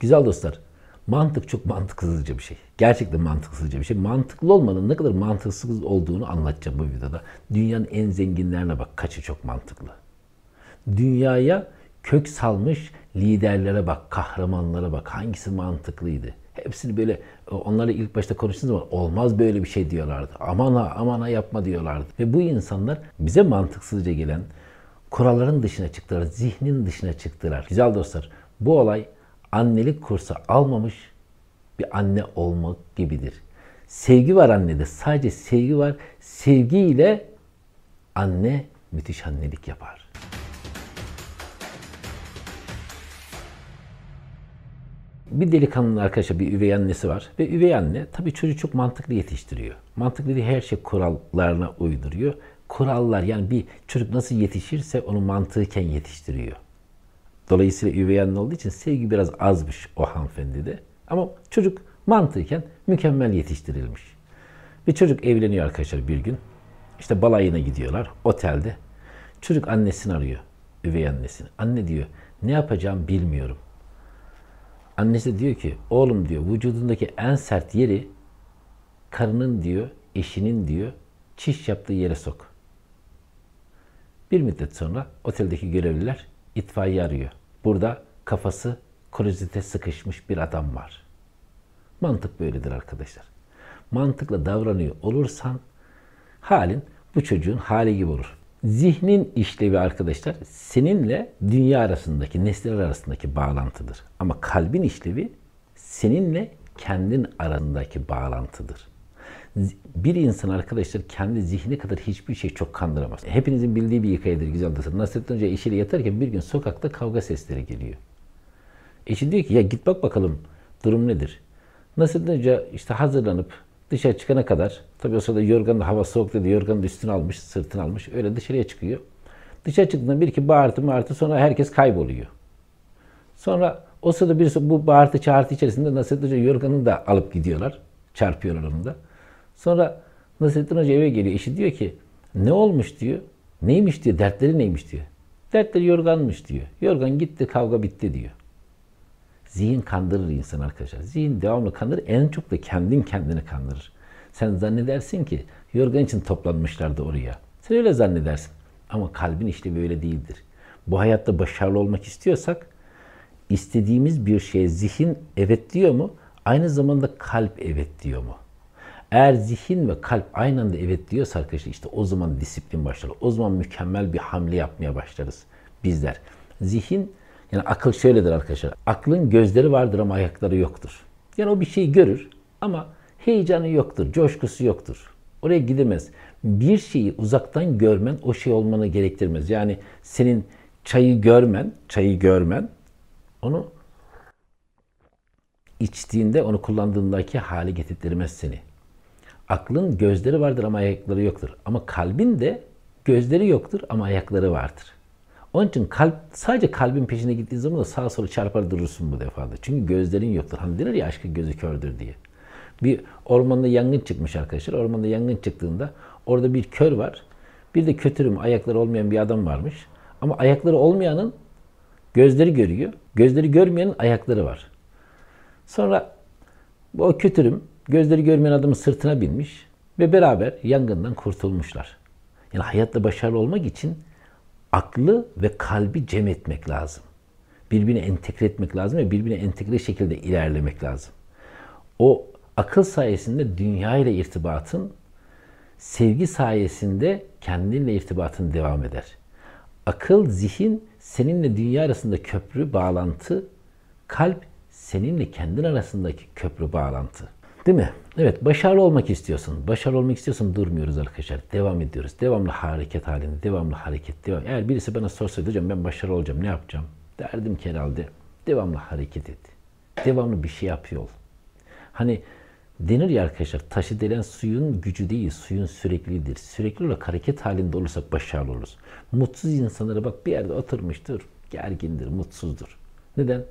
Güzel dostlar, mantık çok mantıksızca bir şey. Gerçekten mantıksızca bir şey. Mantıklı olmanın ne kadar mantıksız olduğunu anlatacağım bu videoda. Dünyanın en zenginlerine bak, kaçı çok mantıklı. Dünyaya kök salmış liderlere bak, kahramanlara bak. Hangisi mantıklıydı? Hepsini böyle onlarla ilk başta konuştuğunuz zaman olmaz böyle bir şey diyorlardı. Aman ha aman ha yapma diyorlardı. Ve bu insanlar bize mantıksızca gelen kuralların dışına çıktılar, zihnin dışına çıktılar. Güzel dostlar bu olay annelik kursu almamış bir anne olmak gibidir. Sevgi var annede. Sadece sevgi var. Sevgiyle anne müthiş annelik yapar. Bir delikanlının arkadaşa bir üvey annesi var ve üvey anne tabii çocuğu çok mantıklı yetiştiriyor. Mantıklı değil her şey kurallarına uyduruyor. Kurallar yani bir çocuk nasıl yetişirse onu mantıken yetiştiriyor. Dolayısıyla üvey anne olduğu için sevgi biraz azmış o hanımefendide. Ama çocuk mantıken mükemmel yetiştirilmiş. Bir çocuk evleniyor arkadaşlar bir gün. İşte balayına gidiyorlar otelde. Çocuk annesini arıyor. Üvey annesini. Anne diyor ne yapacağım bilmiyorum. Annesi diyor ki oğlum diyor vücudundaki en sert yeri karının diyor eşinin diyor çiş yaptığı yere sok. Bir müddet sonra oteldeki görevliler itfaiye arıyor. Burada kafası klozete sıkışmış bir adam var. Mantık böyledir arkadaşlar. Mantıkla davranıyor olursan halin bu çocuğun hali gibi olur. Zihnin işlevi arkadaşlar seninle dünya arasındaki, nesneler arasındaki bağlantıdır. Ama kalbin işlevi seninle kendin arasındaki bağlantıdır. Bir insan arkadaşlar kendi zihni kadar hiçbir şey çok kandıramaz. Hepinizin bildiği bir hikayedir güzel dostlar. Nasrettin Hoca eşiyle yatarken bir gün sokakta kavga sesleri geliyor. Eşi diyor ki ya git bak bakalım durum nedir? Nasrettin Hoca işte hazırlanıp dışarı çıkana kadar tabi o sırada yorgan hava soğuk dedi yorganın üstüne almış sırtını almış öyle dışarıya çıkıyor. Dışarı çıktığında bir iki bağırtı bağırtı sonra herkes kayboluyor. Sonra o sırada birisi bu bağırtı çağırtı içerisinde Nasrettin Hoca yorganını da alıp gidiyorlar. Çarpıyorlar onu da. Sonra Nasrettin Hoca eve geliyor. Eşi diyor ki ne olmuş diyor. Neymiş diyor. Dertleri neymiş diyor. Dertleri yorganmış diyor. Yorgan gitti kavga bitti diyor. Zihin kandırır insan arkadaşlar. Zihin devamlı kandırır. En çok da kendin kendini kandırır. Sen zannedersin ki yorgan için toplanmışlardı oraya. Sen öyle zannedersin. Ama kalbin işte böyle değildir. Bu hayatta başarılı olmak istiyorsak istediğimiz bir şeye zihin evet diyor mu? Aynı zamanda kalp evet diyor mu? Eğer zihin ve kalp aynı anda evet diyorsa arkadaşlar işte o zaman disiplin başlar. O zaman mükemmel bir hamle yapmaya başlarız bizler. Zihin yani akıl şöyledir arkadaşlar. Aklın gözleri vardır ama ayakları yoktur. Yani o bir şeyi görür ama heyecanı yoktur, coşkusu yoktur. Oraya gidemez. Bir şeyi uzaktan görmen o şey olmanı gerektirmez. Yani senin çayı görmen, çayı görmen onu içtiğinde, onu kullandığındaki hale getirtmez seni. Aklın gözleri vardır ama ayakları yoktur. Ama kalbin de gözleri yoktur ama ayakları vardır. Onun için kalp sadece kalbin peşine gittiğin zaman da sağa sola çarpar durursun bu defada. Çünkü gözlerin yoktur. Hani denir ya aşkın gözü kördür diye. Bir ormanda yangın çıkmış arkadaşlar. Ormanda yangın çıktığında orada bir kör var. Bir de kötürüm ayakları olmayan bir adam varmış. Ama ayakları olmayanın gözleri görüyor. Gözleri görmeyenin ayakları var. Sonra o kötürüm gözleri görmeyen adamın sırtına binmiş ve beraber yangından kurtulmuşlar. Yani hayatta başarılı olmak için aklı ve kalbi cem etmek lazım. Birbirine entegre etmek lazım ve birbirine entegre şekilde ilerlemek lazım. O akıl sayesinde dünya ile irtibatın, sevgi sayesinde kendinle irtibatın devam eder. Akıl, zihin seninle dünya arasında köprü, bağlantı, kalp seninle kendin arasındaki köprü, bağlantı. Değil mi? Evet, başarılı olmak istiyorsun. Başarılı olmak istiyorsan durmuyoruz arkadaşlar. Devam ediyoruz. Devamlı hareket halinde, devamlı hareket. Devam. Eğer birisi bana sorsaydı hocam ben başarılı olacağım, ne yapacağım? Derdim ki herhalde devamlı hareket et. Devamlı bir şey yap yol. Hani denir ya arkadaşlar taşı delen suyun gücü değil, suyun sürekliliğidir. Sürekli olarak hareket halinde olursak başarılı oluruz. Mutsuz insanlara bak bir yerde oturmuştur, gergindir, mutsuzdur. Neden?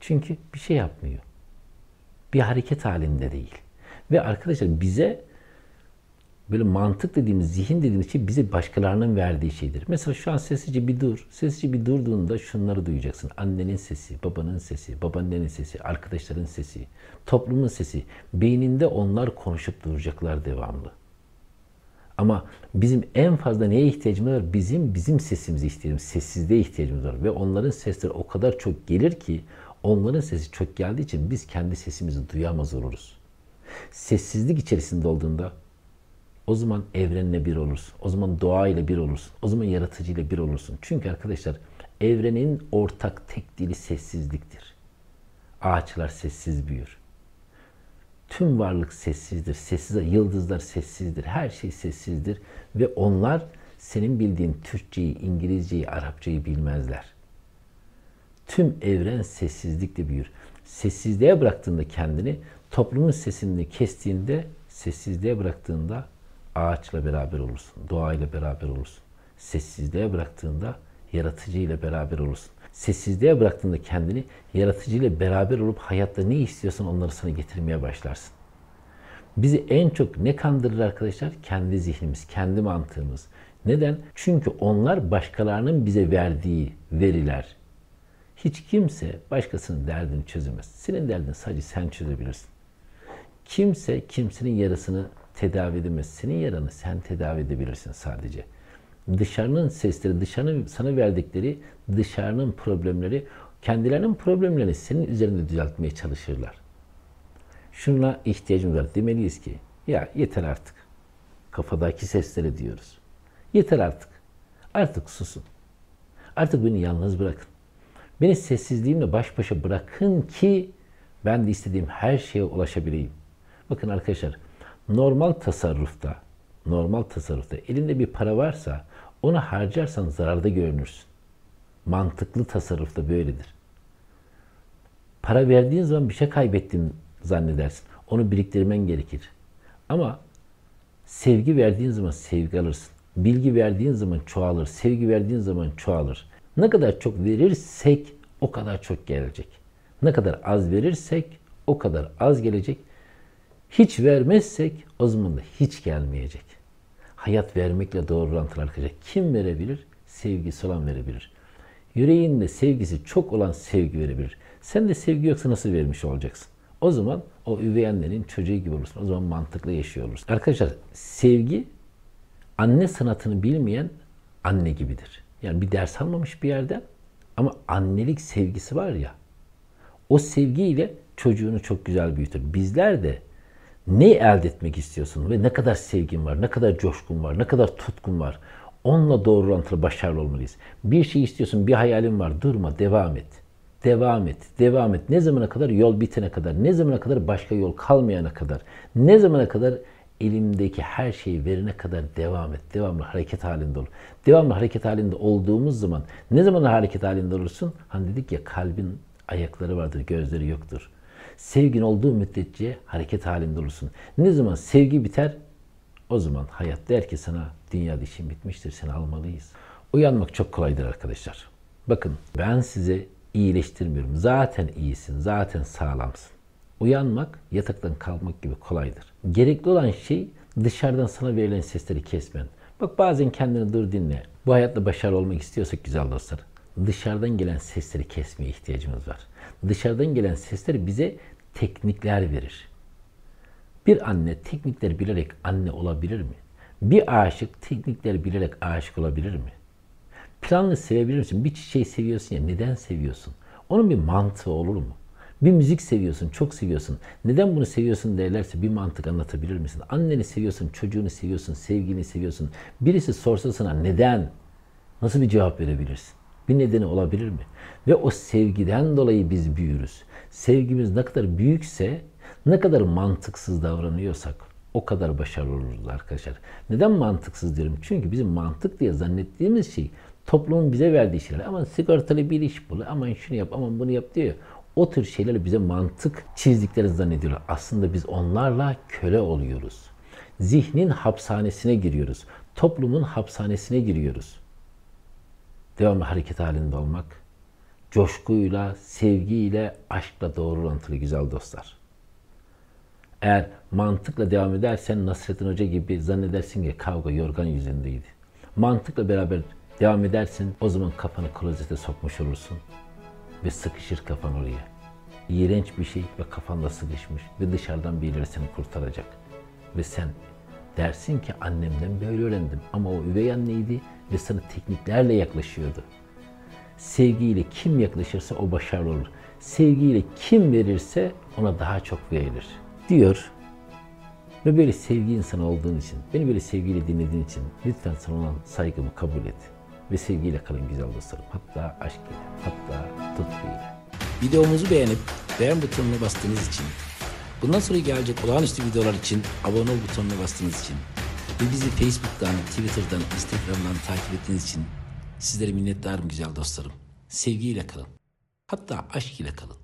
Çünkü bir şey yapmıyor bir hareket halinde değil. Ve arkadaşlar bize Böyle mantık dediğimiz, zihin dediğimiz şey bize başkalarının verdiği şeydir. Mesela şu an sessizce bir dur. Sessizce bir durduğunda şunları duyacaksın. Annenin sesi, babanın sesi, babaannenin sesi, arkadaşların sesi, toplumun sesi. Beyninde onlar konuşup duracaklar devamlı. Ama bizim en fazla neye ihtiyacımız var? Bizim bizim sesimize ihtiyacımız, sessizliğe ihtiyacımız var. Ve onların sesleri o kadar çok gelir ki onların sesi çok geldiği için biz kendi sesimizi duyamaz oluruz. Sessizlik içerisinde olduğunda o zaman evrenle bir olursun. O zaman doğayla bir olursun. O zaman yaratıcıyla bir olursun. Çünkü arkadaşlar evrenin ortak tek dili sessizliktir. Ağaçlar sessiz büyür. Tüm varlık sessizdir. Sessiz, yıldızlar sessizdir. Her şey sessizdir. Ve onlar senin bildiğin Türkçeyi, İngilizceyi, Arapçayı bilmezler. Tüm evren sessizlikle büyür. Sessizliğe bıraktığında kendini, toplumun sesini kestiğinde, sessizliğe bıraktığında ağaçla beraber olursun, doğayla beraber olursun. Sessizliğe bıraktığında yaratıcıyla beraber olursun. Sessizliğe bıraktığında kendini yaratıcıyla beraber olup hayatta ne istiyorsan onları sana getirmeye başlarsın. Bizi en çok ne kandırır arkadaşlar? Kendi zihnimiz, kendi mantığımız. Neden? Çünkü onlar başkalarının bize verdiği veriler. Hiç kimse başkasının derdini çözemez. Senin derdini sadece sen çözebilirsin. Kimse kimsenin yarasını tedavi edemez. Senin yaranı sen tedavi edebilirsin sadece. Dışarının sesleri, dışarının sana verdikleri dışarının problemleri, kendilerinin problemlerini senin üzerinde düzeltmeye çalışırlar. Şuna ihtiyacımız var. Demeliyiz ki ya yeter artık. Kafadaki sesleri diyoruz. Yeter artık. Artık susun. Artık beni yalnız bırakın. Beni sessizliğimle baş başa bırakın ki ben de istediğim her şeye ulaşabileyim. Bakın arkadaşlar normal tasarrufta, normal tasarrufta elinde bir para varsa onu harcarsan zararda görünürsün. Mantıklı tasarrufta böyledir. Para verdiğin zaman bir şey kaybettin zannedersin. Onu biriktirmen gerekir. Ama sevgi verdiğin zaman sevgi alırsın. Bilgi verdiğin zaman çoğalır. Sevgi verdiğin zaman çoğalır. Ne kadar çok verirsek o kadar çok gelecek. Ne kadar az verirsek o kadar az gelecek. Hiç vermezsek o zaman da hiç gelmeyecek. Hayat vermekle doğru orantılı arkadaşlar. Kim verebilir? Sevgisi olan verebilir. Yüreğinde sevgisi çok olan sevgi verebilir. Sen de sevgi yoksa nasıl vermiş olacaksın? O zaman o üvey annenin çocuğu gibi olursun. O zaman mantıklı yaşıyor olursun. Arkadaşlar sevgi anne sanatını bilmeyen anne gibidir. Yani bir ders almamış bir yerden ama annelik sevgisi var ya o sevgiyle çocuğunu çok güzel büyütür. Bizler de ne elde etmek istiyorsun ve ne kadar sevgin var, ne kadar coşkun var, ne kadar tutkun var. Onunla doğru orantılı başarılı olmalıyız. Bir şey istiyorsun, bir hayalin var. Durma, devam et. Devam et, devam et. Ne zamana kadar? Yol bitene kadar. Ne zamana kadar? Başka yol kalmayana kadar. Ne zamana kadar? Elimdeki her şeyi verene kadar devam et. Devamlı hareket halinde ol. Devamlı hareket halinde olduğumuz zaman ne zaman hareket halinde olursun? Hani dedik ya kalbin ayakları vardır, gözleri yoktur. Sevgin olduğu müddetçe hareket halinde olursun. Ne zaman sevgi biter? O zaman hayat der ki sana dünyada işin bitmiştir, seni almalıyız. Uyanmak çok kolaydır arkadaşlar. Bakın ben size iyileştirmiyorum. Zaten iyisin, zaten sağlamsın. Uyanmak yataktan kalkmak gibi kolaydır. Gerekli olan şey dışarıdan sana verilen sesleri kesmen. Bak bazen kendini dur dinle. Bu hayatta başarılı olmak istiyorsak güzel dostlar. Dışarıdan gelen sesleri kesmeye ihtiyacımız var. Dışarıdan gelen sesler bize teknikler verir. Bir anne teknikleri bilerek anne olabilir mi? Bir aşık teknikleri bilerek aşık olabilir mi? Planlı sevebilir misin? Bir çiçeği seviyorsun ya neden seviyorsun? Onun bir mantığı olur mu? Bir müzik seviyorsun, çok seviyorsun. Neden bunu seviyorsun derlerse bir mantık anlatabilir misin? Anneni seviyorsun, çocuğunu seviyorsun, sevgini seviyorsun. Birisi sorsa sana neden? Nasıl bir cevap verebilirsin? Bir nedeni olabilir mi? Ve o sevgiden dolayı biz büyürüz. Sevgimiz ne kadar büyükse, ne kadar mantıksız davranıyorsak o kadar başarılı oluruz arkadaşlar. Neden mantıksız diyorum? Çünkü bizim mantık diye zannettiğimiz şey toplumun bize verdiği şeyler. Aman sigortalı bir iş bul, aman şunu yap, aman bunu yap diyor. O tür şeyler bize mantık çizdikleri zannediyorlar. Aslında biz onlarla köle oluyoruz. Zihnin hapishanesine giriyoruz. Toplumun hapishanesine giriyoruz. Devamlı hareket halinde olmak, coşkuyla, sevgiyle, aşkla doğru orantılı güzel dostlar. Eğer mantıkla devam edersen Nasrettin Hoca gibi zannedersin ki kavga yorgan yüzündeydi. Mantıkla beraber devam edersin o zaman kafanı klozete sokmuş olursun ve sıkışır kafan oraya. İğrenç bir şey ve kafanda sıkışmış ve dışarıdan birileri seni kurtaracak. Ve sen dersin ki annemden böyle öğrendim ama o üvey anneydi ve sana tekniklerle yaklaşıyordu. Sevgiyle kim yaklaşırsa o başarılı olur. Sevgiyle kim verirse ona daha çok verilir. Diyor ve böyle sevgi insanı olduğun için, beni böyle sevgiyle dinlediğin için lütfen sana olan saygımı kabul et. Ve sevgiyle kalın güzel dostlarım. Hatta aşk ile, hatta tutkuyla. Videomuzu beğenip beğen butonuna bastığınız için, bundan sonra gelecek olağanüstü videolar için abone ol butonuna bastığınız için ve bizi Facebook'tan, Twitter'dan, Instagram'dan takip ettiğiniz için sizlere minnettarım güzel dostlarım. Sevgiyle kalın. Hatta aşk ile kalın.